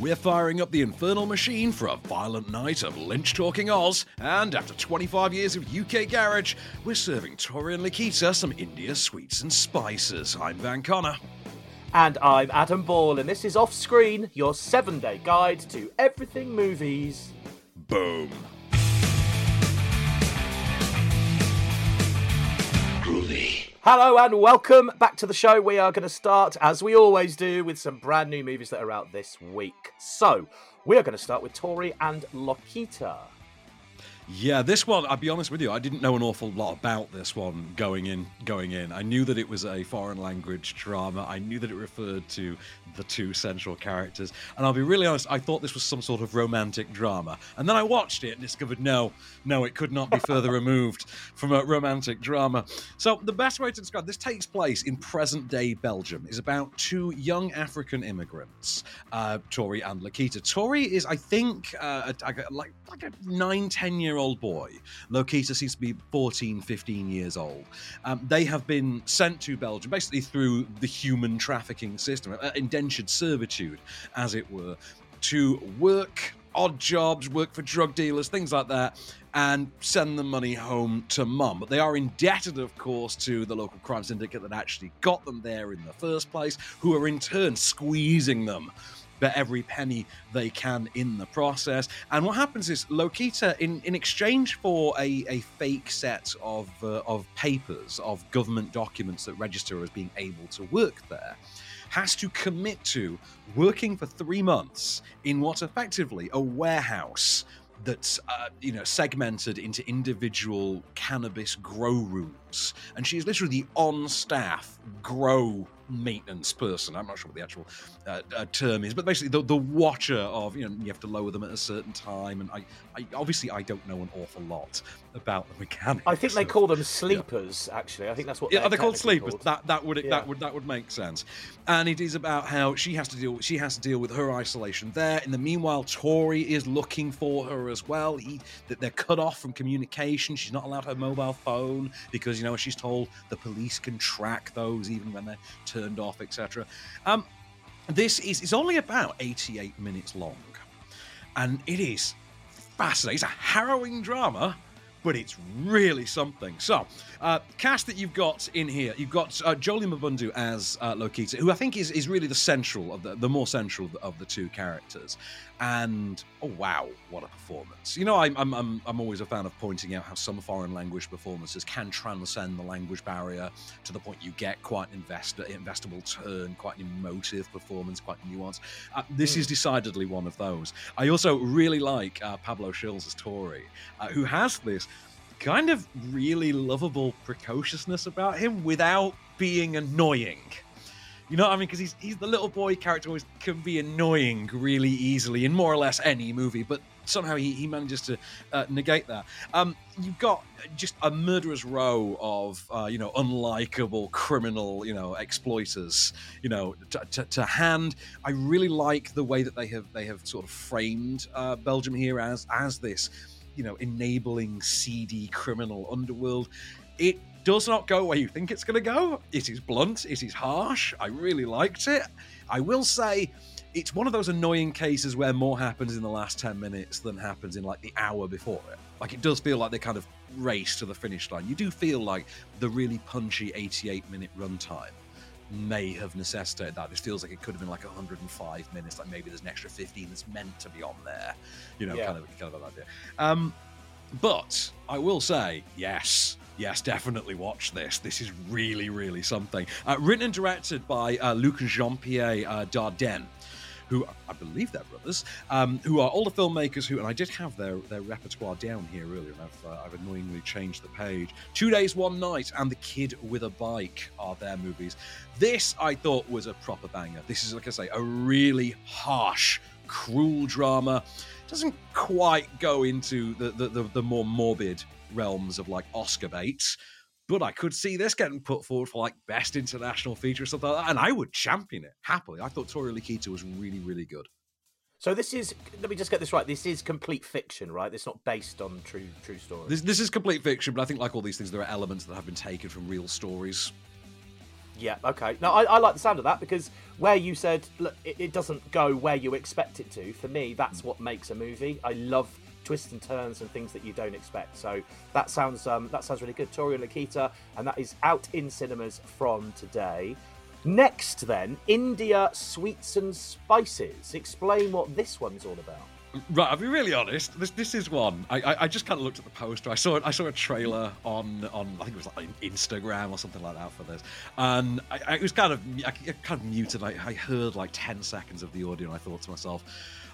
We're firing up the infernal machine for a violent night of Lynch talking Oz, and after 25 years of UK garage, we're serving Tori and Lokita some India sweets and spices. I'm Van Connor. And I'm Adam Ball, and this is Off Screen, your seven day guide to everything movies. Boom. Hello and welcome back to the show. We are going to start, as we always do, with some brand new movies that are out this week. So, we are going to start with Tori and Lokita. Yeah, this one, I'll be honest with you, I didn't know an awful lot about this one going in going in. I knew that it was a foreign language drama. I knew that it referred to the two central characters. And I'll be really honest, I thought this was some sort of romantic drama. And then I watched it and discovered no, no, it could not be further removed from a romantic drama. So the best way to describe this takes place in present day Belgium. is about two young African immigrants, uh, Tori and Lokita. Tori is, I think, uh, a, like like a nine, ten year old boy. Lokita seems to be 14, 15 years old. Um, they have been sent to Belgium basically through the human trafficking system, uh, indentured servitude, as it were, to work odd jobs, work for drug dealers, things like that, and send the money home to mum. But they are indebted, of course, to the local crime syndicate that actually got them there in the first place, who are in turn squeezing them bet every penny they can in the process. And what happens is Lokita, in, in exchange for a, a fake set of, uh, of papers, of government documents that register as being able to work there, has to commit to working for three months in what's effectively a warehouse that's uh, you know segmented into individual cannabis grow rooms and she's literally the on staff grow maintenance person. I'm not sure what the actual uh, uh, term is, but basically the, the watcher of you know you have to lower them at a certain time. And I, I obviously I don't know an awful lot about the mechanics. I think they call them sleepers. Yeah. Actually, I think that's what. Yeah, they're, they're called sleepers. Called. That that would yeah. that would that would make sense. And it is about how she has to deal. She has to deal with her isolation there. In the meanwhile, Tori is looking for her as well. He, that they're cut off from communication. She's not allowed her mobile phone because you know she's told the police can track those even when they're turned off, etc. Um, this is is only about 88 minutes long, and it is fascinating. It's a harrowing drama but it's really something. So, uh, cast that you've got in here, you've got uh, Joely Mbundu as uh, Lokita, who I think is, is really the central of the the more central of the, of the two characters. And oh wow, what a performance! You know, I'm, I'm I'm I'm always a fan of pointing out how some foreign language performances can transcend the language barrier to the point you get quite an investor, investable turn, quite an emotive performance, quite nuanced. Uh, this mm. is decidedly one of those. I also really like uh, Pablo Schils as Tori, uh, who has this kind of really lovable precociousness about him without being annoying. You know what I mean? Because he's he's the little boy character who can be annoying really easily in more or less any movie, but somehow he, he manages to uh, negate that. Um, you've got just a murderous row of uh, you know unlikable criminal you know exploiters you know to, to, to, hand. I really like the way that they have they have sort of framed uh, Belgium here as as this you know enabling seedy criminal underworld. It does not go where you think it's going to go. It is blunt, it is harsh. I really liked it. I will say it's one of those annoying cases where more happens in the last 10 minutes than happens in like the hour before it. Like it does feel like they kind of race to the finish line. You do feel like the really punchy 88 minute runtime may have necessitated that. This feels like it could have been like 105 minutes, like maybe there's an extra 15 that's meant to be on there. You know, yeah. kind of kind of an idea. Um, but I will say, yes, yes, definitely watch this. This is really, really something. Uh, written and directed by uh, Luc Jean Pierre uh, Dardenne who I believe they're brothers, um, who are older filmmakers who, and I did have their, their repertoire down here earlier, and I've, uh, I've annoyingly changed the page. Two Days, One Night, and The Kid with a Bike are their movies. This I thought was a proper banger. This is, like I say, a really harsh, cruel drama doesn't quite go into the, the, the, the more morbid realms of like Oscar baits, but I could see this getting put forward for like best international feature or something like that, and I would champion it happily. I thought Tori Lokita was really, really good. So this is let me just get this right. This is complete fiction, right? It's not based on true true stories. This, this is complete fiction, but I think like all these things, there are elements that have been taken from real stories. Yeah, okay. No, I, I, like the sound of that because where you said look, it, it, doesn't go where you expect it to, for me, that's what makes a movie. I love twists and turns and things that you don't expect. So that sounds um, that sounds really good. Tori and Lokita, and that is out in cinemas from today. Next, then, India Sweets and Spices. Explain what this one's all about. Right, I'll be really honest. This this is one. I, I, I just kind of looked at the poster. I saw I saw a trailer on on I think it was like Instagram or something like that for this, and I, I it was kind of I, kind of muted. I, I heard like ten seconds of the audio, and I thought to myself,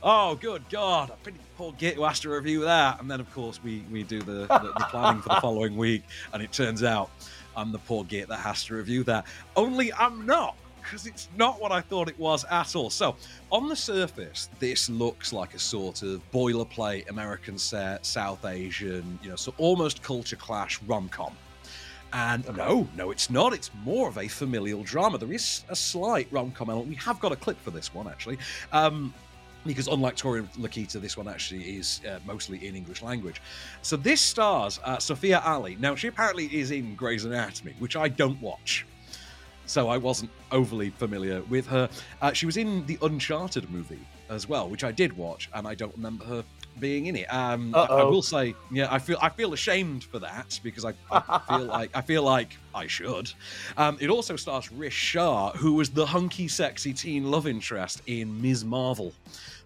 "Oh, good God, I pretty poor git who has to review that." And then of course we we do the, the, the planning for the following week, and it turns out I'm the poor git that has to review that. Only I'm not because it's not what I thought it was at all. So, on the surface, this looks like a sort of boilerplate American set, South Asian, you know, so almost culture clash rom com. And okay. no, no, it's not. It's more of a familial drama. There is a slight rom com element. We have got a clip for this one, actually. Um, because unlike Tori Lokita, this one actually is uh, mostly in English language. So this stars uh, Sophia Ali. Now, she apparently is in Grey's Anatomy, which I don't watch so I wasn't overly familiar with her. Uh, she was in the Uncharted movie as well, which I did watch, and I don't remember her being in it. Um, I, I, will say, yeah, I feel I feel ashamed for that because I, I feel like I feel like I should. Um, it also stars Rish Shah, who was the hunky, sexy teen love interest in Ms. Marvel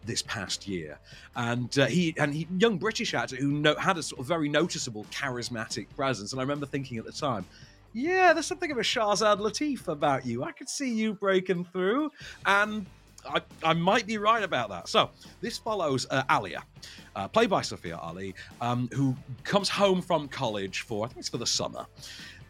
this past year, and uh, he and he young British actor who no, had a sort of very noticeable charismatic presence. And I remember thinking at the time, yeah, there's something of a Shahzad Latif about you. I could see you breaking through, and I, I might be right about that. So this follows uh, Alia, uh, played by Sophia Ali, um, who comes home from college for I think it's for the summer,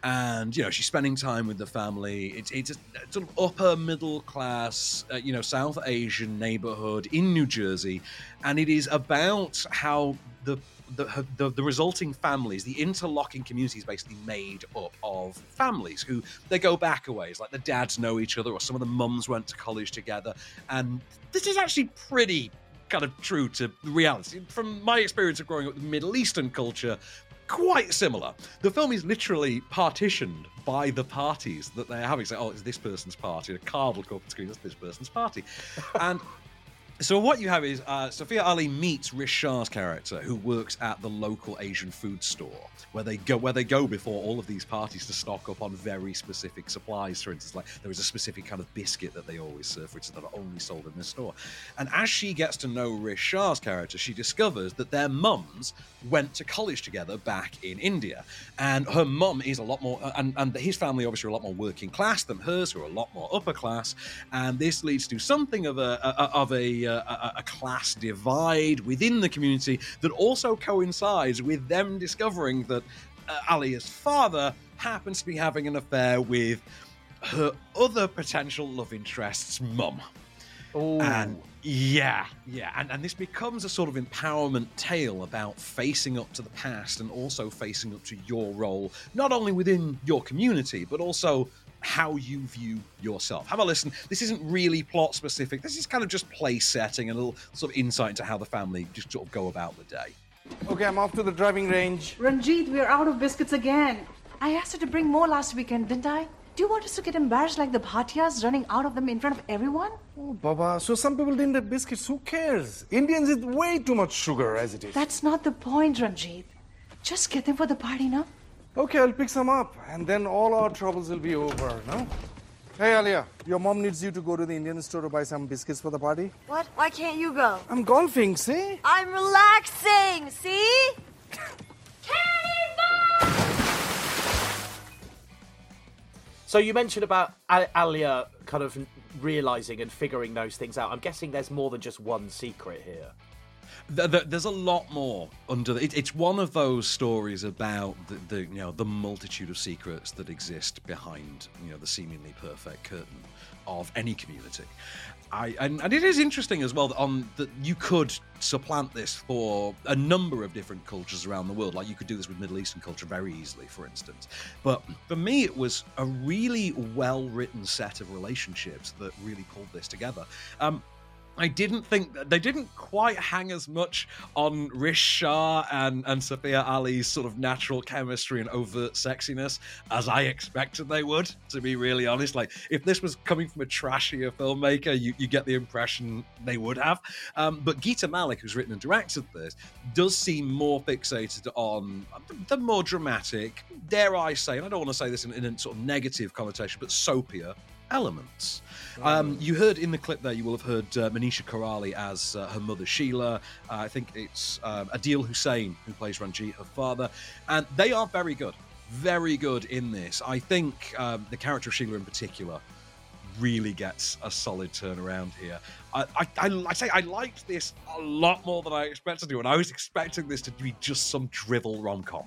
and you know she's spending time with the family. It's it's a sort of upper middle class, uh, you know, South Asian neighborhood in New Jersey, and it is about how the the, the, resulting families, the interlocking community is basically made up of families who they go back a ways, like the dads know each other, or some of the mums went to college together, and this is actually pretty kind of true to reality. From my experience of growing up with Middle Eastern culture, quite similar. The film is literally partitioned by the parties that they're having. So, oh, it's this person's party. A card will go up screen. That's this person's party, and so what you have is uh, Sophia Ali meets Rish Shah's character, who works at the local Asian food store, where they go where they go before all of these parties to stock up on very specific supplies. For instance, like there is a specific kind of biscuit that they always serve, which is that are only sold in this store. And as she gets to know Rish Shah's character, she discovers that their mums went to college together back in India, and her mum is a lot more, and, and his family obviously are a lot more working class than hers, who are a lot more upper class, and this leads to something of a, a of a a, a, class divide within the community that also coincides with them discovering that uh, Alia's father happens to be having an affair with her other potential love interest's mum. And yeah, yeah. And, and this becomes a sort of empowerment tale about facing up to the past and also facing up to your role, not only within your community, but also how you view yourself. Have a listen. This isn't really plot specific. This is kind of just place setting and a little sort of insight into how the family just sort of go about the day. Okay, I'm off to the driving range. Ranjit, we're out of biscuits again. I asked her to bring more last weekend, didn't I? Do you want us to get embarrassed like the Bhatias running out of them in front of everyone? Oh, Baba, so some people didn't have biscuits. Who cares? Indians eat way too much sugar as it is. That's not the point, Ranjit. Just get them for the party, no? Okay, I'll pick some up, and then all our troubles will be over, no? Hey, Alia, your mom needs you to go to the Indian store to buy some biscuits for the party. What? Why can't you go? I'm golfing, see? I'm relaxing, see? So you mentioned about Alia kind of realizing and figuring those things out. I'm guessing there's more than just one secret here there's a lot more under the, it, it's one of those stories about the, the, you know the multitude of secrets that exist behind you know the seemingly perfect curtain of any community I, and, and it is interesting as well that on that you could supplant this for a number of different cultures around the world. Like you could do this with Middle Eastern culture very easily, for instance. But for me, it was a really well written set of relationships that really pulled this together. Um, I didn't think they didn't quite hang as much on Rish Shah and, and Sophia Ali's sort of natural chemistry and overt sexiness as I expected they would, to be really honest. Like, if this was coming from a trashier filmmaker, you, you get the impression they would have. Um, but Geeta Malik, who's written and directed this, does seem more fixated on the more dramatic, dare I say, and I don't want to say this in, in a sort of negative connotation, but soapier elements. Um, you heard in the clip there, you will have heard uh, Manisha Koirala as uh, her mother Sheila. Uh, I think it's um, Adil Hussain who plays Ranjit, her father, and they are very good, very good in this. I think um, the character of Sheila in particular really gets a solid turnaround here. I, I, I, I say I liked this a lot more than I expected to, do, and I was expecting this to be just some drivel rom com.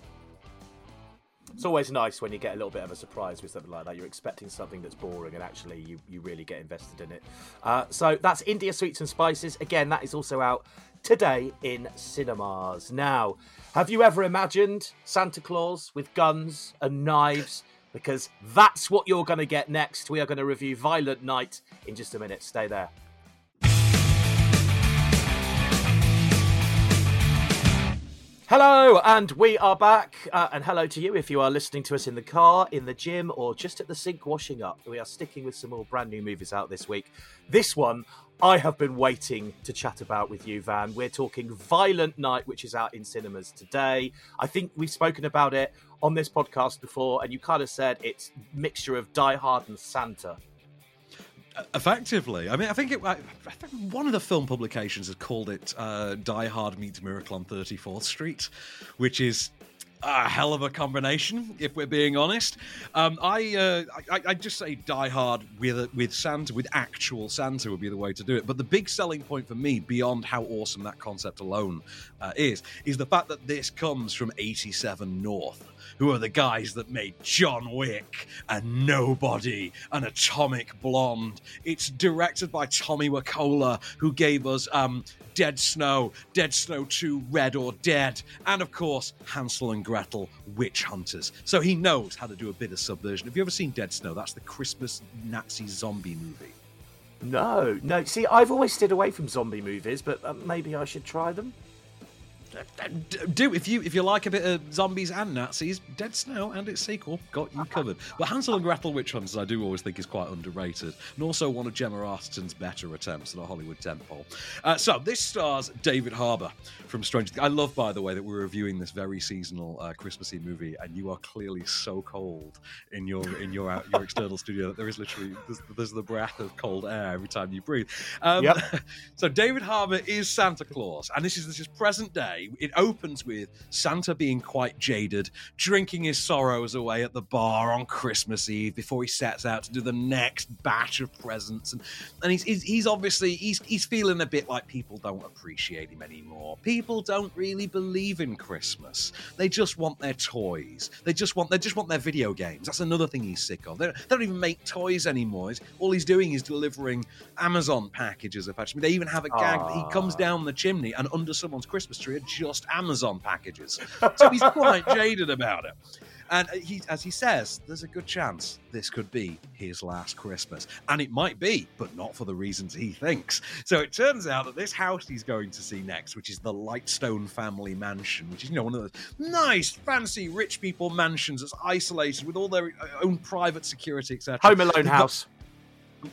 It's always nice when you get a little bit of a surprise with something like that. You're expecting something that's boring, and actually, you, you really get invested in it. Uh, so that's India Sweets and Spices. Again, that is also out today in cinemas. Now, have you ever imagined Santa Claus with guns and knives? Because that's what you're going to get next. We are going to review Violent Night in just a minute. Stay there. Hello, and we are back. Uh, and hello to you if you are listening to us in the car, in the gym, or just at the sink washing up. We are sticking with some more brand new movies out this week. This one I have been waiting to chat about with you, Van. We're talking Violent Night, which is out in cinemas today. I think we've spoken about it on this podcast before, and you kind of said it's mixture of Die Hard and Santa. Effectively, I mean, I think it. I, think one of the film publications has called it uh, "Die Hard meets Miracle on 34th Street," which is a hell of a combination, if we're being honest. Um, I, uh, I I just say Die Hard with with Santa, with actual Santa would be the way to do it. But the big selling point for me, beyond how awesome that concept alone uh, is, is the fact that this comes from 87 North who are the guys that made John Wick and Nobody and Atomic Blonde. It's directed by Tommy Wirkola, who gave us um, Dead Snow, Dead Snow 2, Red or Dead, and of course, Hansel and Gretel, Witch Hunters. So he knows how to do a bit of subversion. Have you ever seen Dead Snow? That's the Christmas Nazi zombie movie. No, no. See, I've always stayed away from zombie movies, but uh, maybe I should try them. Do if you if you like a bit of zombies and Nazis, Dead Snow and its sequel got you covered. But Hansel and Gretel Witch Hunters, I do always think is quite underrated, and also one of Gemma Arterton's better attempts at a Hollywood tentpole. Uh, so this stars David Harbour from Stranger. I love, by the way, that we're reviewing this very seasonal uh, Christmassy movie, and you are clearly so cold in your in your out, your external studio that there is literally there's, there's, the breath of cold air every time you breathe. Um, Yep. so David Harbour is Santa Claus, and this is this is present day. It opens with Santa being quite jaded, drinking his sorrows away at the bar on Christmas Eve before he sets out to do the next batch of presents, and and he's he's, he's obviously he's he's feeling a bit like people don't appreciate him anymore. People don't really believe in Christmas. They just want their toys. They just want they just want their video games. That's another thing he's sick of. They don't, they don't even make toys anymore. It's- all he's doing is delivering Amazon packages. Effectively, they even have a gag that he comes Ah. down the chimney and under someone's Christmas tree are just Amazon packages. So he's quite jaded about it. And he, as he says, there's a good chance this could be his last Christmas. And it might be, but not for the reasons he thinks. So it turns out that this house he's going to see next, which is the Lightstone family mansion, which is, you know, one of those nice, fancy, rich people mansions that's isolated with all their uh, own private security, etc. Home Alone house.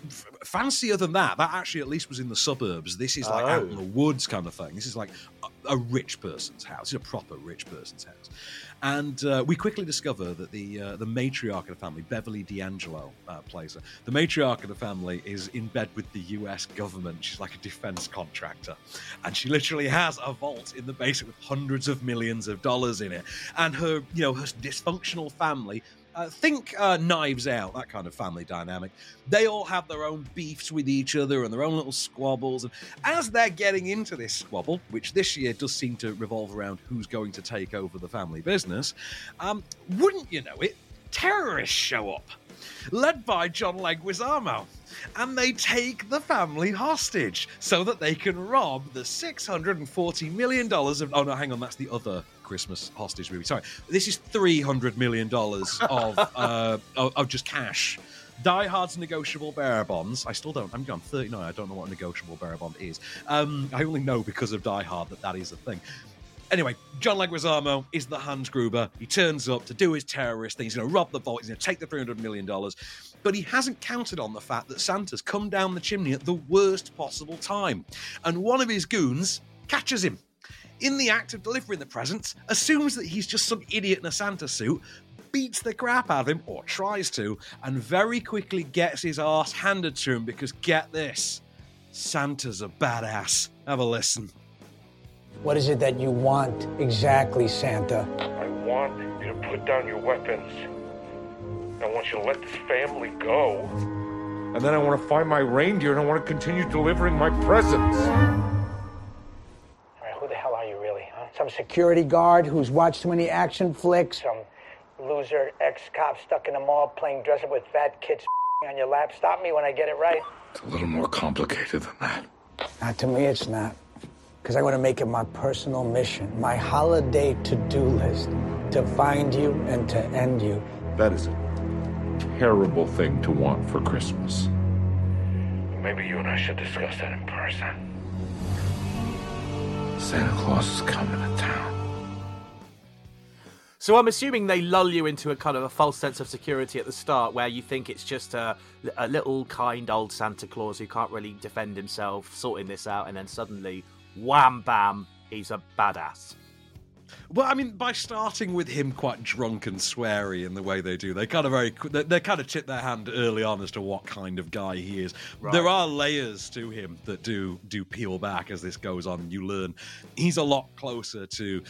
F- fancier than that. That actually at least was in the suburbs. This is like out Oh. in the woods kind of thing. This is like a, a rich person's house. It's a proper rich person's house. And uh, we quickly discover that the uh, the matriarch of the family, Beverly D'Angelo, uh, plays her. The matriarch of the family is in bed with the U.S. government. She's like a defense contractor, and she literally has a vault in the basement with hundreds of millions of dollars in it. And her, you know, her dysfunctional family uh, think uh, Knives Out, that kind of family dynamic. They all have their own beefs with each other and their own little squabbles. And as they're getting into this squabble, which this year does seem to revolve around who's going to take over the family business, um, wouldn't you know it, terrorists show up, led by John Leguizamo. And they take the family hostage so that they can rob the $640 million of. Oh, no, hang on, that's the other Christmas hostage movie. Sorry. This is $300 million of, uh, of, of just cash Die Hard's negotiable bearer bonds. I still don't. I'm gone 39. I don't know what a negotiable bearer bond is. Um, I only know because of Die Hard that that is a thing. Anyway, John Leguizamo is the Hans Gruber. He turns up to do his terrorist thing. He's going to rob the vault. He's going to take the $300 million. But he hasn't counted on the fact that Santa's come down the chimney at the worst possible time. And one of his goons catches him. In the act of delivering the presents, assumes that he's just some idiot in a Santa suit, beats the crap out of him, or tries to, and very quickly gets his ass handed to him because get this Santa's a badass. Have a listen. What is it that you want exactly, Santa? I want you to put down your weapons. I want you to let this family go. And then I want to find my reindeer and I want to continue delivering my presents. Security guard who's watched too many action flicks? Some loser ex-cop stuck in the mall playing dress up with fat kids on your lap? Stop me when I get it right. It's a little more complicated than that. Not to me, it's not. Because I want to make it my personal mission, my holiday to-do list, to find you and to end you. That is a terrible thing to want for Christmas. Maybe you and I should discuss that in person. Santa Claus is coming to town. So I'm assuming they lull you into a kind of a false sense of security at the start, where you think it's just a, a little kind old Santa Claus who can't really defend himself, sorting this out, and then suddenly, wham bam, he's a badass. Well, I mean, by starting with him quite drunk and sweary in the way they do, they kind of very they, they kind of tip their hand early on as to what kind of guy he is. Right. There are layers to him that do do peel back as this goes on. You learn he's a lot closer to.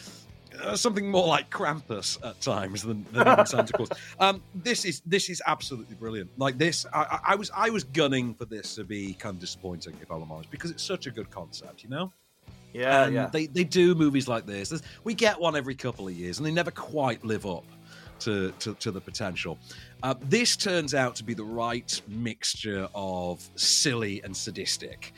Uh, something more like Krampus at times than, than Santa Claus. Um, this is this is absolutely brilliant. Like this, I, I- was I was gunning for this to be kind of disappointing, if I'm honest, because it's such a good concept, you know. Yeah, and yeah. They, they do movies like this. We get one every couple of years, and they never quite live up to, to, to the potential. Uh, this turns out to be the right mixture of silly and sadistic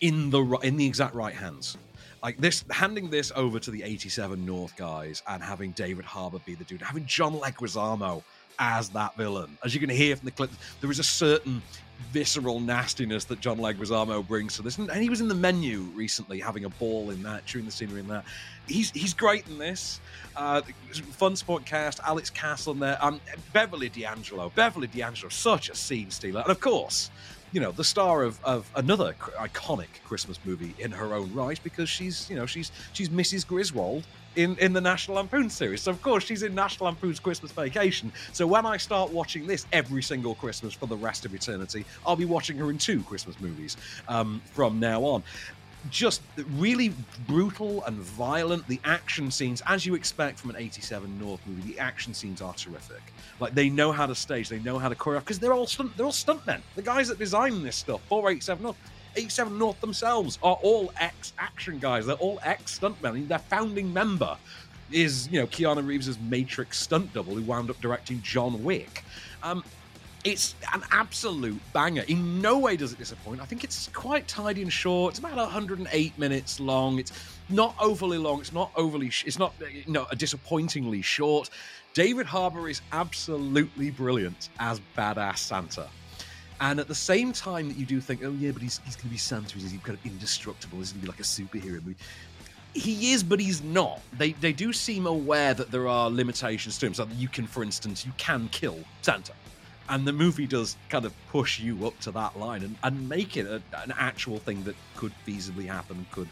in the in the exact right hands. Like this, handing this over to the 87 North guys and having David Harbour be the dude, having John Leguizamo as that villain. As you can hear from the clip, there is a certain visceral nastiness that John Leguizamo brings to this. And he was in the menu recently, having a ball in that, chewing the scenery in that. He's he's great in this. Uh, fun sport cast, Alex Hassell in there, um, Beverly D'Angelo. Beverly D'Angelo, such a scene stealer, and of course. You know the star of, of another iconic Christmas movie in her own right because she's you know she's she's Mrs. Griswold in, in the National Lampoon series. So of course she's in National Lampoon's Christmas Vacation. So when I start watching this every single Christmas for the rest of eternity, I'll be watching her in two Christmas movies um, from now on. Just really brutal and violent. The action scenes, as you expect from an 87 North movie, the action scenes are terrific. Like they know how to stage, they know how to choreograph because they're all stunt, they're all stuntmen. The guys that design this stuff, 487 North, 87 North themselves are all ex action guys. They're all ex stuntmen. I mean, their founding member is, you know, Keanu Reeves' Matrix stunt double who wound up directing John Wick. Um, it's an absolute banger. In no way does it disappoint. I think it's quite tidy and short. It's about 108 minutes long. It's not overly long. It's not overly. Sh- it's not you know a disappointingly short. David Harbour is absolutely brilliant as badass Santa. And at the same time that you do think, oh yeah, but he's, he's going to be Santa, he's kind of indestructible, he's going to be like a superhero movie. He is, but he's not. They they do seem aware that there are limitations to him. So you can, for instance, you can kill Santa, and the movie does kind of push you up to that line and, and make it a, an actual thing that could feasibly happen, could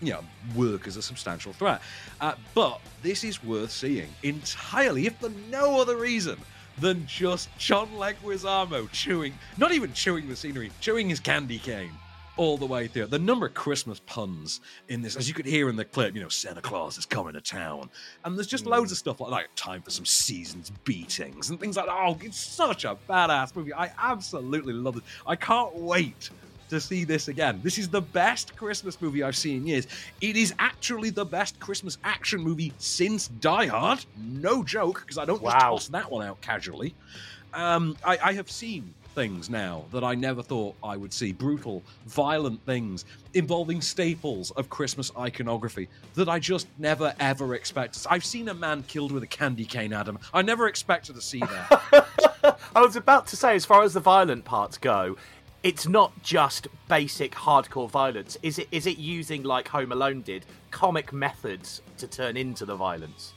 you know work as a substantial threat. Uh, but this is worth seeing entirely, if for no other reason than just John Leguizamo chewing, not even chewing the scenery, chewing his candy cane all the way through. The number of Christmas puns in this, as you could hear in the clip, you know, Santa Claus is coming to town. And there's just loads of mm. stuff like, like time for some seasons beatings and things like that. Oh, it's such a badass movie. I absolutely love it. I can't wait to see this again. This is the best Christmas movie I've seen in years. It is actually the best Christmas action movie since Die Hard. No joke, because I don't just Wow. toss that one out casually. Um, I, I have seen things now that I never thought I would see. Brutal, violent things involving staples of Christmas iconography that I just never ever expected. I've seen a man killed with a candy cane, Adam. I never expected to see that. I was about to say, as far as the violent parts go, it's not just basic hardcore violence. Is it? Is it using like Home Alone did comic methods to turn into the violence?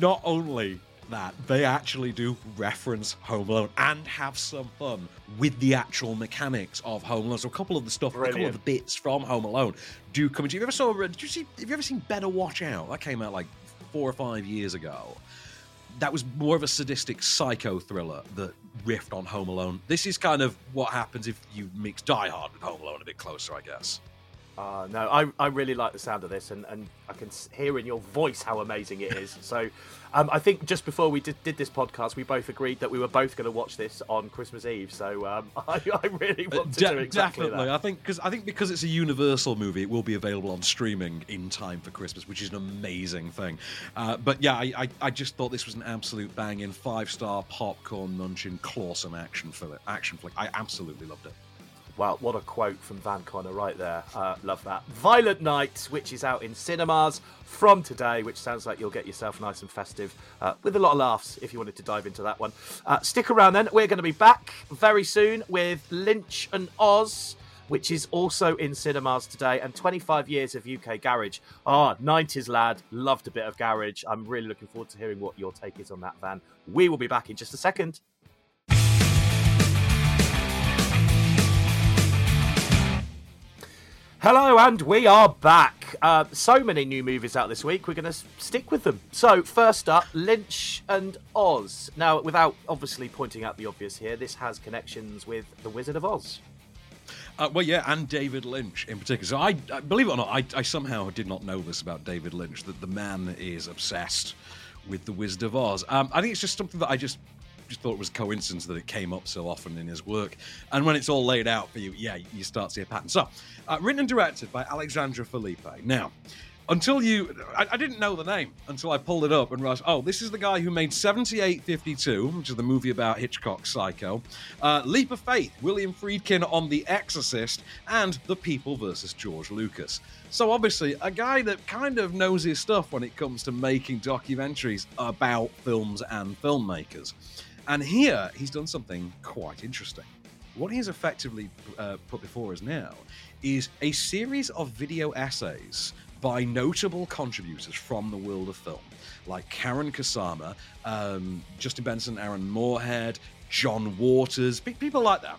Not only that, they actually do reference Home Alone and have some fun with the actual mechanics of Home Alone. So a couple of the stuff, a couple of the bits from Home Alone do come into. You ever saw? Did you see? Have you ever seen Better Watch Out? That came out like four or five years ago. That was more of a sadistic psycho thriller that riffed on Home Alone. This is kind of what happens if you mix Die Hard with Home Alone a bit closer, I guess. Uh, no, I, I really like the sound of this, and, and I can hear in your voice how amazing it is. So, um, I think just before we did, did this podcast, we both agreed that we were both going to watch this on Christmas Eve. So, um, I, I really want to De- do exactly definitely, that. I think because I think because it's a Universal movie, it will be available on streaming in time for Christmas, which is an amazing thing. Uh, but yeah, I, I, I just thought this was an absolute banging five star popcorn munching clawsome action flick. Action flick. I absolutely loved it. Well, what a quote from Van Connor right there. Uh, love that. Violent Night, which is out in cinemas from today, which sounds like you'll get yourself nice and festive uh, with a lot of laughs if you wanted to dive into that one. Uh, stick around then. We're going to be back very soon with Lynch and Oz. Which is also in cinemas today, and 25 years of UK garage. Ah, 90s lad, loved a bit of garage. I'm really looking forward to hearing what your take is on that, Van. We will be back in just a second. Hello, and we are back. Uh, so many new movies out this week. We're going to stick with them. So, first up, Lynch and Oz. Now, without obviously pointing out the obvious here, this has connections with The Wizard of Oz. Uh, well, yeah, and David Lynch in particular. So I, I believe it or not, I, I somehow did not know this about David Lynch that the man is obsessed with the Wizard of Oz. Um, I think it's just something that I just just thought it was coincidence that it came up so often in his work. And when it's all laid out for you, yeah, you start to see a pattern. So, uh, written and directed by Alexandre Philippe. Now, until you, I, I didn't know the name until I pulled it up and realized, oh, this is the guy who made 7852, which is the movie about Hitchcock's Psycho, uh, Leap of Faith, William Friedkin on The Exorcist, and The People versus George Lucas. So obviously, a guy that kind of knows his stuff when it comes to making documentaries about films and filmmakers. And here, he's done something quite interesting. What he has effectively uh, put before us now is a series of video essays by notable contributors from the world of film, like Karyn Kusama, um, Justin Benson, Aaron Moorhead, John Waters, pe- people like that.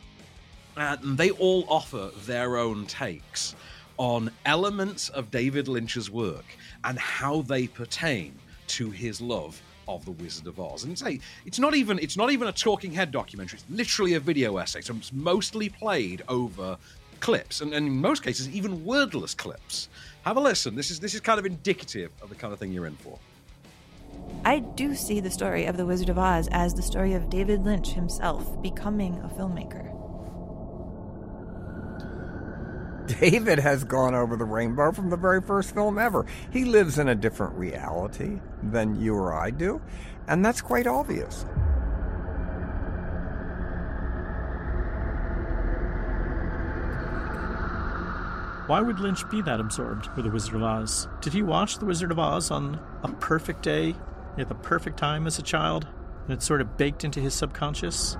And they all offer their own takes on elements of David Lynch's work and how they pertain to his love of the Wizard of Oz. And say it's not even it's not even a talking head documentary. It's literally a video essay. So it's mostly played over clips, and, and in most cases even wordless clips. Have a listen. This is this is kind of indicative of the kind of thing you're in for. I do see the story of The Wizard of Oz as the story of David Lynch himself becoming a filmmaker. David has gone over the rainbow from the very first film ever. He lives in a different reality than you or I do, and that's quite obvious. Why would Lynch be that absorbed with The Wizard of Oz? Did he watch The Wizard of Oz on a perfect day at the perfect time as a child? And it's sort of baked into his subconscious?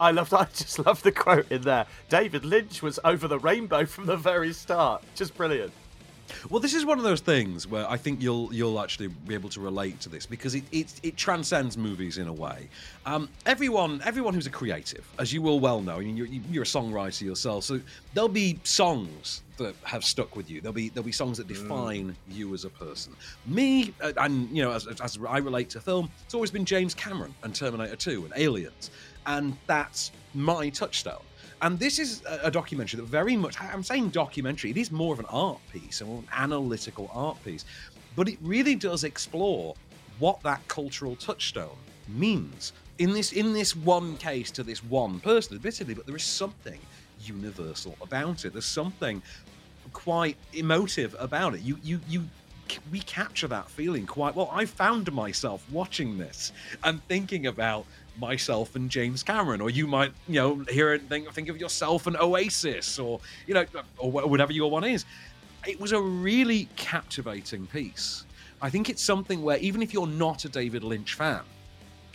I loved. I just love the quote in there. David Lynch was over the rainbow from the very start. Just brilliant. Well, this is one of those things where I think you'll you'll actually be able to relate to this because it it, it transcends movies in a way. Um, everyone everyone who's a creative, as you will well know, I mean, you're, you're a songwriter yourself, so there'll be songs that have stuck with you. There'll be there'll be songs that define you as a person. Me, uh, and you know, as, as I relate to film, it's always been James Cameron and Terminator 2 and Aliens, and that's my touchstone. And this is a, documentary that very much, I'm saying documentary, it is more of an art piece, or an analytical art piece, but it really does explore what that cultural touchstone means. In this, in this one case to this one person, admittedly, but there is something universal about it. There's something quite emotive about it. You, you, you we capture that feeling quite well. I found myself watching this and thinking about myself and James Cameron, or you might, you know, hear it, think, think of yourself and Oasis, or you know, or whatever your one is. It was a really captivating piece I think it's something where even if you're not a David Lynch fan,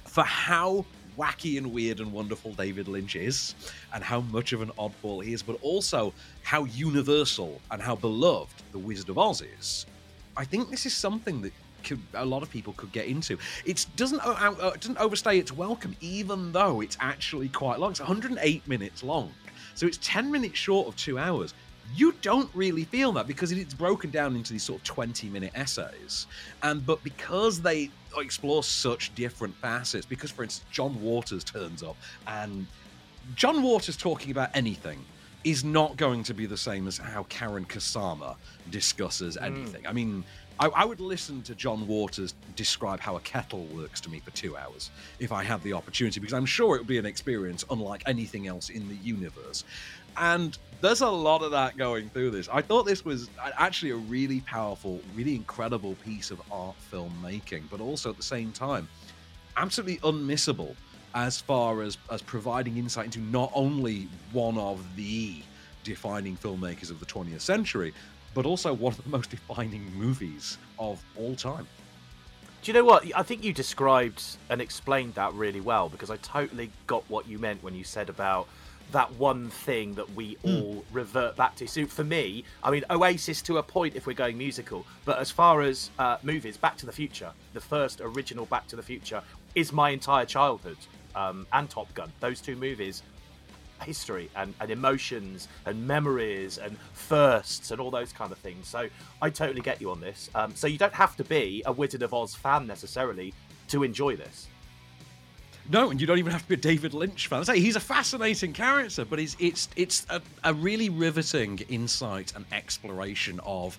for how wacky and weird and wonderful David Lynch is, and how much of an oddball he is, but also how universal and how beloved The Wizard of Oz is, I think this is something that could, a lot of people could get into. It doesn't uh, uh, doesn't overstay its welcome, even though it's actually quite long. It's 108 minutes long, so it's 10 minutes short of two hours. You don't really feel that because it's broken down into these sort of 20 minute essays, and but because they explore such different facets, because for instance John Waters turns up and John Waters talking about anything is not going to be the same as how Karyn Kusama discusses anything. I mean, I, I would listen to John Waters describe how a kettle works to me for two hours if I had the opportunity, because I'm sure it would be an experience unlike anything else in the universe. And there's a lot of that going through this. I thought this was actually a really powerful, really incredible piece of art filmmaking, but also at the same time, absolutely unmissable as far as as providing insight into not only one of the defining filmmakers of the 20th century, but also one of the most defining movies of all time. Do you know what? I think you described and explained that really well because I totally got what you meant when you said about that one thing that we all revert back to. So for me, I mean, Oasis to a point if we're going musical, but as far as uh, movies, Back to the Future, the first original Back to the Future, is my entire childhood. Um, and Top Gun, those two movies, history and, and emotions and memories and firsts and all those kind of things. So I totally get you on this. Um, so you don't have to be a Wizard of Oz fan necessarily to enjoy this. No, and you don't even have to be a David Lynch fan. Say he's a fascinating character, but it's it's it's a, a really riveting insight and exploration of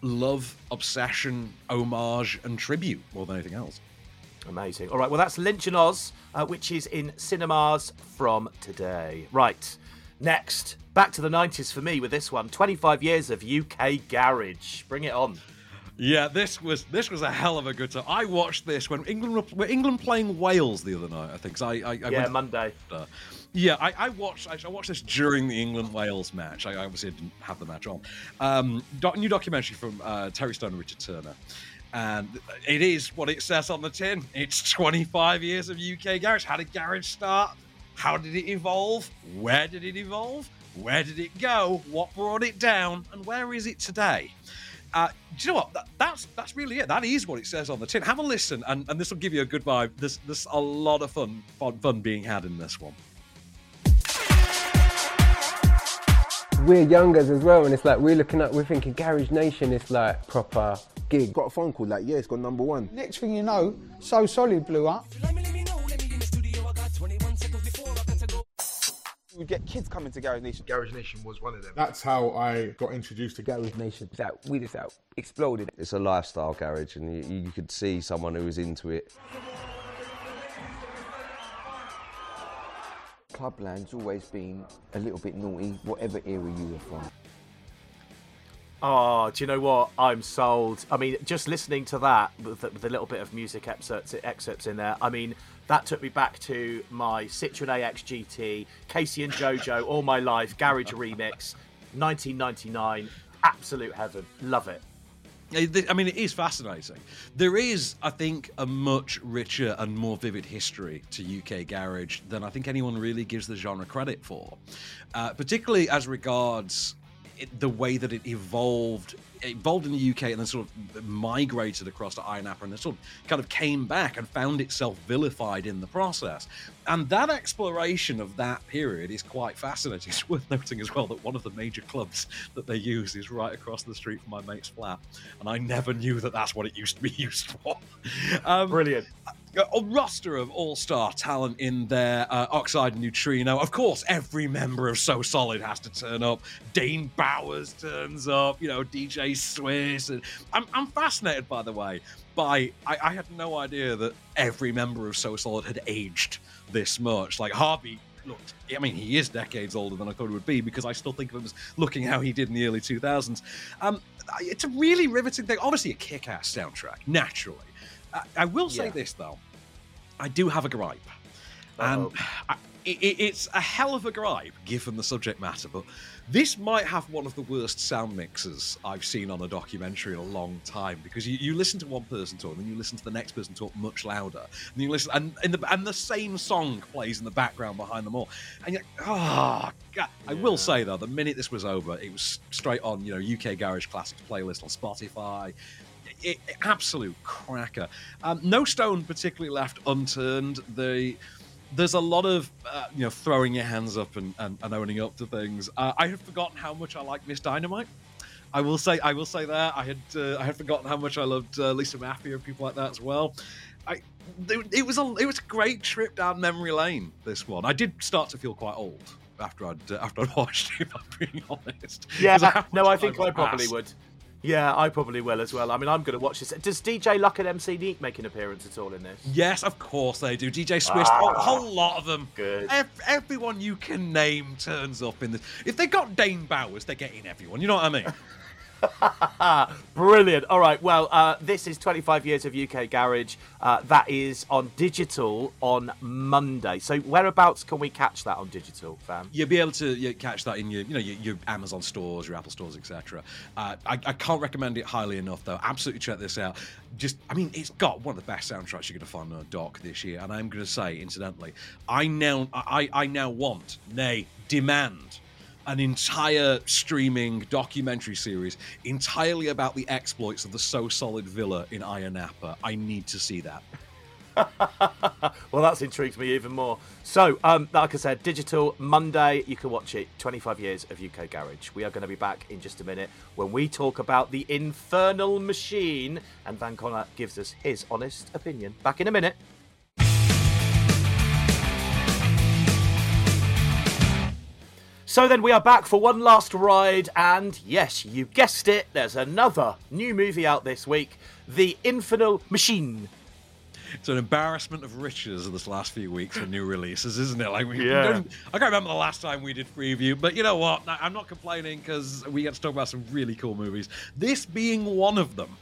love, obsession, homage, and tribute more than anything else. Amazing. All right, well, that's Lynch and Oz, uh, which is in cinemas from today. Right, next, back to the 90s for me with this one 25 years of UK garage. Bring it on. Yeah, this was this was a hell of a good time. I watched this when England were, England playing Wales the other night. I think I, I, I Yeah, went- Monday. Uh, yeah, I, I watched. I watched this during the England Wales match. I, obviously didn't have the match on. Um, new documentary from uh, Terry Stone and Richard Turner, and it is what it says on the tin. It's 25 years of UK garage. How did garage start? How did it evolve? Where did it evolve? Where did it go? What brought it down? And where is it today? Uh, do you know what? That, that's that's really it. That is what it says on the tin. Have a listen, and, and this will give you a good vibe. There's there's a lot of fun fun, fun being had in this one. We're youngers as well, and it's like we're looking at, we're thinking Garage Nation is like proper gig. Got a phone call like, yeah, it's got number one. Next thing you know, So Solid blew up. We get kids coming to Garage Nation. Garage Nation was one of them. That's how I got introduced to Garage Nation. That we just out exploded. It's a lifestyle garage, and you, you could see someone who was into it. Clubland's always been a little bit naughty, whatever era you were from. Oh, do you know what? I'm sold. I mean, just listening to that with the, with little bit of music excerpts, excerpts in there. I mean, that took me back to my Citroen AX GT, K-Ci and JoJo, All My Life, Garage Remix, 1999. Absolute heaven. Love it. I mean, it is fascinating. There is, I think, a much richer and more vivid history to UK garage than I think anyone really gives the genre credit for, uh, particularly as regards it, the way that it evolved. Evolved in the UK and then sort of migrated across to Iron Apple and then sort of kind of came back and found itself vilified in the process. And that exploration of that period is quite fascinating. It's worth noting as well that one of the major clubs that they use is right across the street from my mate's flat, and I never knew that that's what it used to be used for. Um, Brilliant. A roster of all-star talent in there. Uh, Oxide Neutrino. Of course, every member of So Solid has to turn up. Dane Bowers turns up. You know, DJ Swiss. And I'm, I'm fascinated, by the way, by I, I had no idea that every member of So Solid had aged this much. Like Harvey looked, I mean, he is decades older than I thought he would be because I still think of him as looking how he did in the early 2000s. Um, it's a really riveting thing. Obviously, a kick ass soundtrack, naturally. I, I will say Yeah. this, though. I do have a gripe. And I, it, it's a hell of a gripe given the subject matter, but this might have one of the worst sound mixes I've seen on a documentary in a long time because you, you listen to one person talk and then you listen to the next person talk much louder, and you listen and and the, and the same song plays in the background behind them all, and you're like, oh god. I will say though, the minute this was over, it was straight on you know UK Garage Classics playlist on Spotify. It, it- absolute cracker. Um, no stone particularly left unturned. The there's a lot of uh, you know throwing your hands up and, and, and owning up to things. Uh, I had forgotten how much I like Ms. Dynamite. I will say I will say that I had uh, I had forgotten how much I loved uh, Lisa Maffia and people like that as well. I it, it was a it was a great trip down memory lane. This one I did start to feel quite old after I'd uh, after I'd watched it. If I'm being honest. Yeah, how no, I think time I probably would. Yeah, I probably will as well. I mean, I'm going to watch this. Does DJ Luck and MC Neek make an appearance at all in this? Yes, of course they do. DJ Swiss, Ah, a whole lot of them. Good. Ev- everyone you can name turns up in this. If they got Dane Bowers, they're getting everyone. You know what I mean? Brilliant. All right. Well, uh, this is 25 years of UK Garage. Uh, that is on digital on Monday. So whereabouts can we catch that on digital, fam? You'll be able to you catch that in your, you know, your, your Amazon stores, your Apple stores, etc. Uh, I, I can't recommend it highly enough, though. Absolutely check this out. Just, I mean, it's got one of the best soundtracks you're going to find on a dock this year, and I'm going to say, incidentally, I now, I, I now want, nay, demand an entire streaming documentary series entirely about the exploits of the So Solid Villa in Ayia Napa. I need to see that. well, that's intrigued me even more. So, um, like I said, digital Monday, you can watch it. 25 years of UK Garage. We are going to be back in just a minute when we talk about the Infernal Machine, and Van Connor gives us his honest opinion. Back in a minute. So then we are back for one last ride, and yes, you guessed it, there's another new movie out this week The Infernal Machine. It's an embarrassment of riches this last few weeks for new releases, isn't it? Like, we, Yeah. don't- I can't remember the last time we did preview, but you know what? I- I'm not complaining because we get to talk about some really cool movies. This being one of them.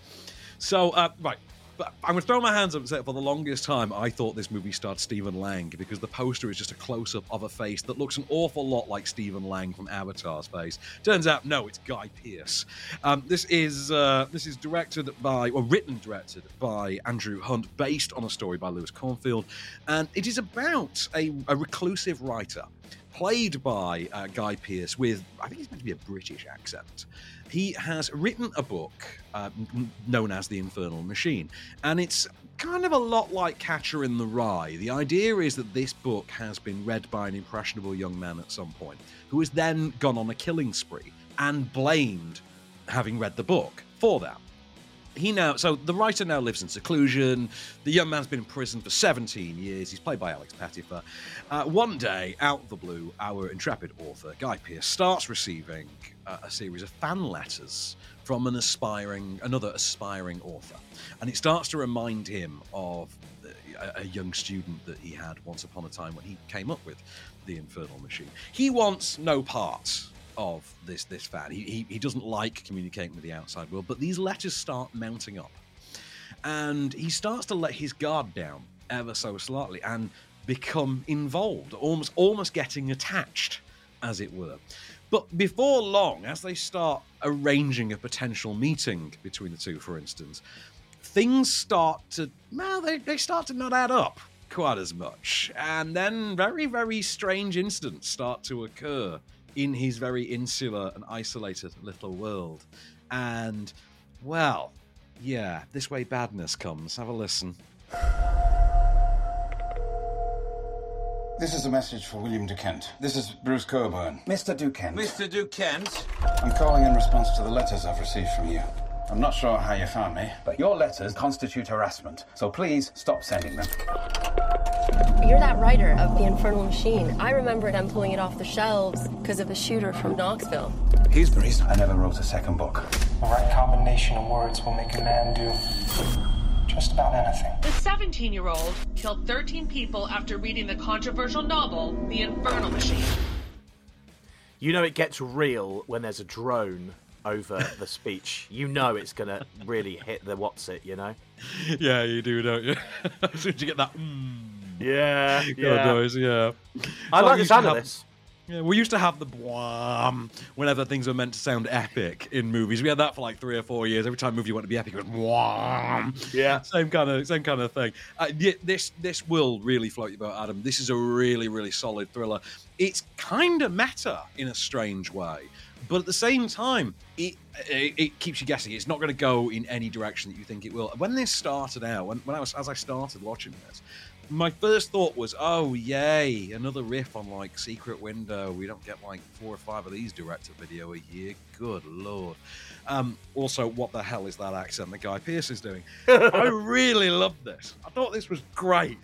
So, uh, right. But I'm going to throw my hands up and say for the longest time, I thought this movie starred Stephen Lang because the poster is just a close up of a face that looks an awful lot like Stephen Lang from Avatar's face. Turns out, no, it's Guy Pearce. Um, this is uh, this is directed by, or written directed by Andrew Hunt, based on a story by Lewis Cornfield, and it is about a, a reclusive writer played by uh, Guy Pearce with, I think he's meant to be a British accent. He has written a book uh, known as The Infernal Machine, and it's kind of a lot like Catcher in the Rye. The idea is that this book has been read by an impressionable young man at some point, who has then gone on a killing spree and blamed having read the book for that he now so the writer now lives in seclusion. The young man's been in prison for 17 years. He's played by alex pettyfer uh, one day out of the blue our intrepid author guy pearce starts receiving uh, a series of fan letters from an aspiring another aspiring author. And it starts to remind him of a, a young student that he had once upon a time when he came up with the infernal machine. He wants no part of this this fan. He, he he doesn't like communicating with the outside world, but these letters start mounting up, and he starts to let his guard down ever so slightly and become involved, almost almost getting attached, as it were. But before long, as they start arranging a potential meeting between the two, for instance, things start to well, they, they start to not add up quite as much. And then very, very strange incidents start to occur in his very insular and isolated little world. And well, yeah, this way badness comes. Have a listen. This is a message for William DuKent. This is Bruce Cogburn. Mr. DuKent. Mr. Dukent? I'm calling in response to the letters I've received from you. I'm not sure how you found me, but your letters constitute harassment. So please stop sending them. You're that writer of The Infernal Machine. I remember them pulling it off the shelves because of a shooter from Knoxville. Here's the reason I never wrote a second book. The right combination of words will make a man do just about anything. The 17 year old killed 13 people after reading the controversial novel, The Infernal Machine. You know it gets real when there's a drone over the speech. You know it's going to really hit the what's it, you know? yeah, you do, don't you? as soon as you get that, mm, Yeah, yeah. yeah. I So like the used sound of have- this. Yeah, we used to have the bwam whenever things were meant to sound epic in movies. We had that for like three or four years. Every time a movie wanted to be epic, it was bwam. Yeah, same kind of same kind of thing. Uh, this this will really float your boat, Adam. This is a really really solid thriller. It's kind of meta in a strange way, but at the same time, it it, it keeps you guessing. It's not going to go in any direction that you think it will. When this started out, when, when I was as I started watching this, my first thought was, oh yay, another riff on like Secret Window. We don't get like four or five of these direct to video a year. Good lord. Um, also, what the hell is that accent that Guy Pearce is doing? I really loved this. I thought this was great.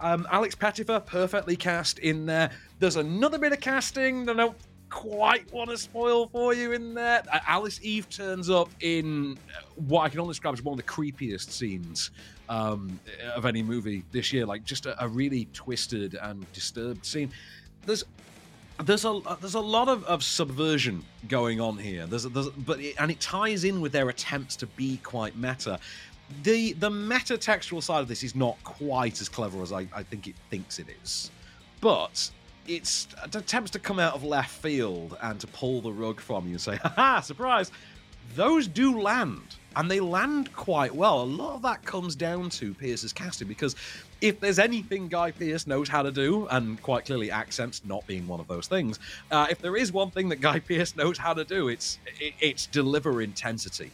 Um, Alex Pettyfer, perfectly cast in there. There's another bit of casting that I don't quite want to spoil for you in there. Uh, Alice Eve turns up in uh, what I can only describe as one of the creepiest scenes um, of any movie this year. Like just a, a really twisted and disturbed scene. There's there's a there's a lot of, of subversion going on here. There's, there's but it, and it ties in with their attempts to be quite meta. The the meta textual side of this is not quite as clever as I, I think it thinks it is, but it's it attempts to come out of left field and to pull the rug from you and say, "Ha surprise!" Those do land, and they land quite well. A lot of that comes down to Pearce's casting because if there's anything Guy Pearce knows how to do, and quite clearly accents not being one of those things, uh, if there is one thing that Guy Pearce knows how to do, it's it, it's deliver intensity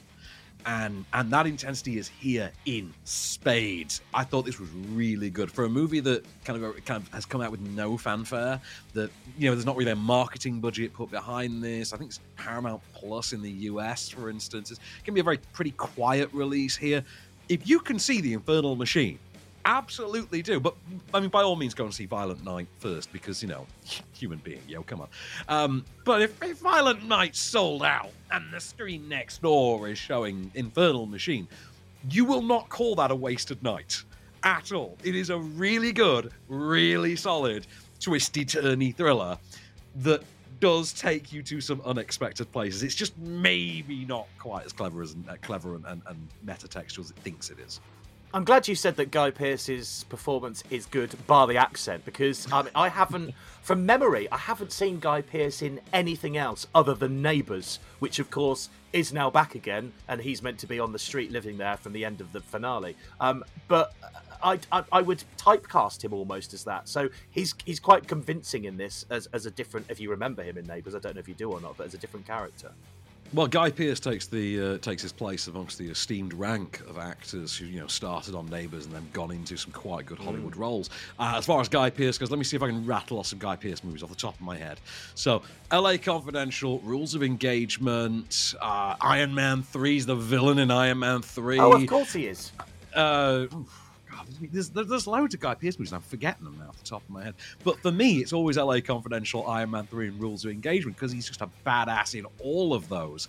and and that intensity is here in spades. I thought this was really good for a movie that kind of kind of has come out with no fanfare. That you know, there's not really a marketing budget put behind this. I think it's Paramount Plus in the US, for instance. It's going to be a very pretty quiet release here. If you can see the Infernal Machine, absolutely do. But I mean, by all means, go and see Violent Night first because you know, human being, yo, come on. Um, but if, if Violent Night sold out and the screen next door is showing Infernal Machine, you will not call that a wasted night at all. It is a really good, really solid, twisty, turny thriller that does take you to some unexpected places. It's just maybe not quite as clever as uh, clever and, and, and metatextual as it thinks it is. I'm glad you said that Guy Pearce's performance is good, bar the accent, because I, mean, I haven't, from memory, I haven't seen Guy Pearce in anything else other than Neighbours, which of course is now back again, and he's meant to be on the street living there from the end of the finale. Um, but I, I, I would typecast him almost as that. So he's he's quite convincing in this as, as a different. If you remember him in Neighbours, I don't know if you do or not, but as a different character. Well, Guy Pearce takes the uh, takes his place amongst the esteemed rank of actors who you know started on Neighbours and then gone into some quite good Hollywood roles. Uh, as far as Guy Pearce goes, let me see if I can rattle off some Guy Pearce movies off the top of my head. So, L.A. Confidential, Rules of Engagement, uh, Iron Man Three is the villain in Iron Man Three. Oh, of course he is. Uh, God, there's, there's, loads of Guy Pearce movies, and I'm forgetting them now off the top of my head. But for me, it's always LA Confidential, Iron Man 3, and Rules of Engagement because he's just a badass in all of those.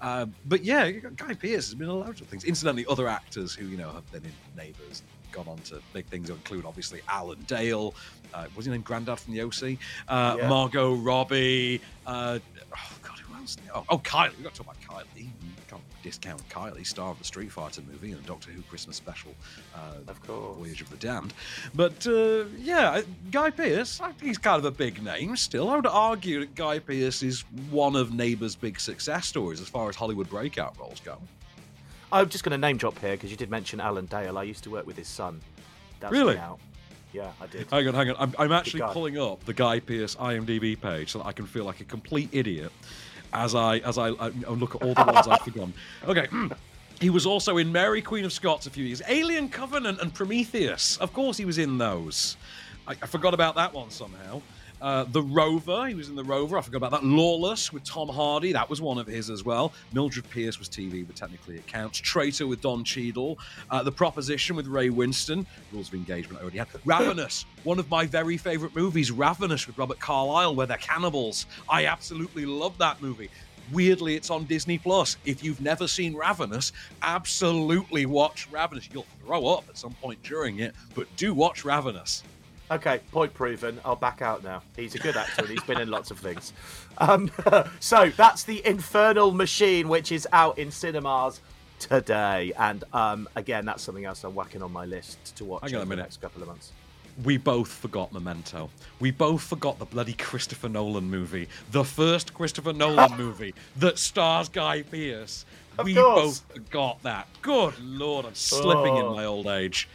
Uh, but yeah, Guy Pearce has been in loads of things. Incidentally, other actors who, you know, have been in Neighbours, gone on to big things include obviously Alan Dale, uh, was he named Grandad from the OC? Uh, Yeah. Margot Robbie, uh, oh God, who else? Oh, oh Kylie, we've got to talk about Kylie. Can't discount Kylie, star of the Street Fighter movie and Doctor Who Christmas special, uh, of course, Voyage of the Damned. But uh, yeah, Guy Pearce, he's kind of a big name still. I would argue that Guy Pearce is one of Neighbours' big success stories as far as Hollywood breakout roles go. I'm just going to name drop here because you did mention Alan Dale. I used to work with his son. That's Really? Now. Yeah, I did. Hang on, hang on. I'm, I'm actually pulling up the Guy Pearce IMDb page so that I can feel like a complete idiot as I as I, I look at all the ones I've forgotten. Okay. Hmm. He was also in Mary Queen of Scots a few years. Alien Covenant and Prometheus. Of course, he was in those. I, I forgot about that one somehow. Uh, the Rover, he was in The Rover. I forgot about that. Lawless with Tom Hardy, that was one of his as well. Mildred Pierce was TV, but technically it counts. Traitor with Don Cheadle. Uh, the Proposition with Ray Winstone. Rules of Engagement I already had. Ravenous, one of my very favourite movies. Ravenous with Robert Carlyle, where they're cannibals. I absolutely love that movie. Weirdly, it's on Disney Plus. If you've never seen Ravenous, absolutely watch Ravenous. You'll throw up at some point during it, but do watch Ravenous. Okay, point proven. I'll back out now. He's a good actor and he's been in lots of things. Um, so that's the Infernal Machine, which is out in cinemas today. And um, again, that's something else I'm whacking on my list to watch Hang on a over the next couple of months. we both forgot Memento. We both forgot the bloody Christopher Nolan movie, the first Christopher Nolan movie that stars Guy Pearce. Of we course. both forgot that. Good lord, I'm slipping in Oh. my old age.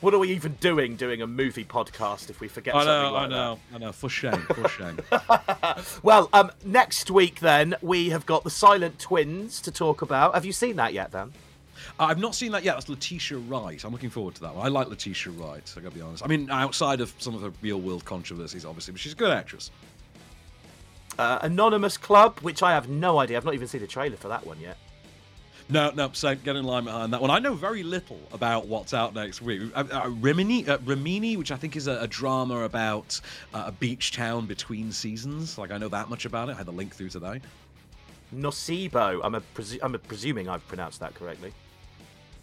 What are we even doing doing a movie podcast if we forget I something know, like I know, I know. For shame, for shame. Well, um, next week then we have got the Silent Twins to talk about. Have you seen that yet, Dan? I've not seen that yet. That's Letitia Wright. I'm looking forward to that one. I like Letitia Wright. I gotta be honest. I mean, outside of some of her real world controversies, obviously, but she's a good actress. Uh, Anonymous Club, which I have no idea. I've not even seen the trailer for that one yet. No, no, so get in line behind that one. I know very little about what's out next week. Uh, uh, Rimini, uh, Rimini, which I think is a, a drama about uh, a beach town between seasons. Like I know that much about it. I had the link through today. Nocebo. I'm a presu- I'm a presuming I've pronounced that correctly.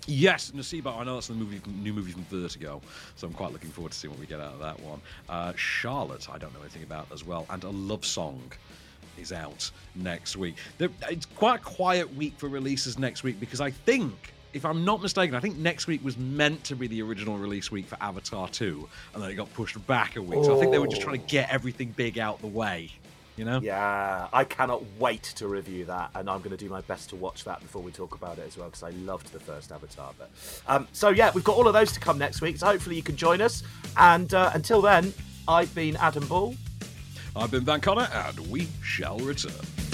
Yes, Nocebo. I know that's the movie, new movie from Vertigo, so I'm quite looking forward to seeing what we get out of that one. Uh, Charlotte, I don't know anything about as well, and a love song is out next week. It's quite a quiet week for releases next week because I think, if I'm not mistaken, I think next week was meant to be the original release week for Avatar 2, and then it got pushed back a week. So I think they were just trying to get everything big out the way. You know? Yeah, I cannot wait to review that, and I'm going to do my best to watch that before we talk about it as well because I loved the first Avatar. But um, so yeah, we've got all of those to come next week. So hopefully you can join us. And uh, until then, I've been Adam Ball. I've been Van Connor, and we shall return.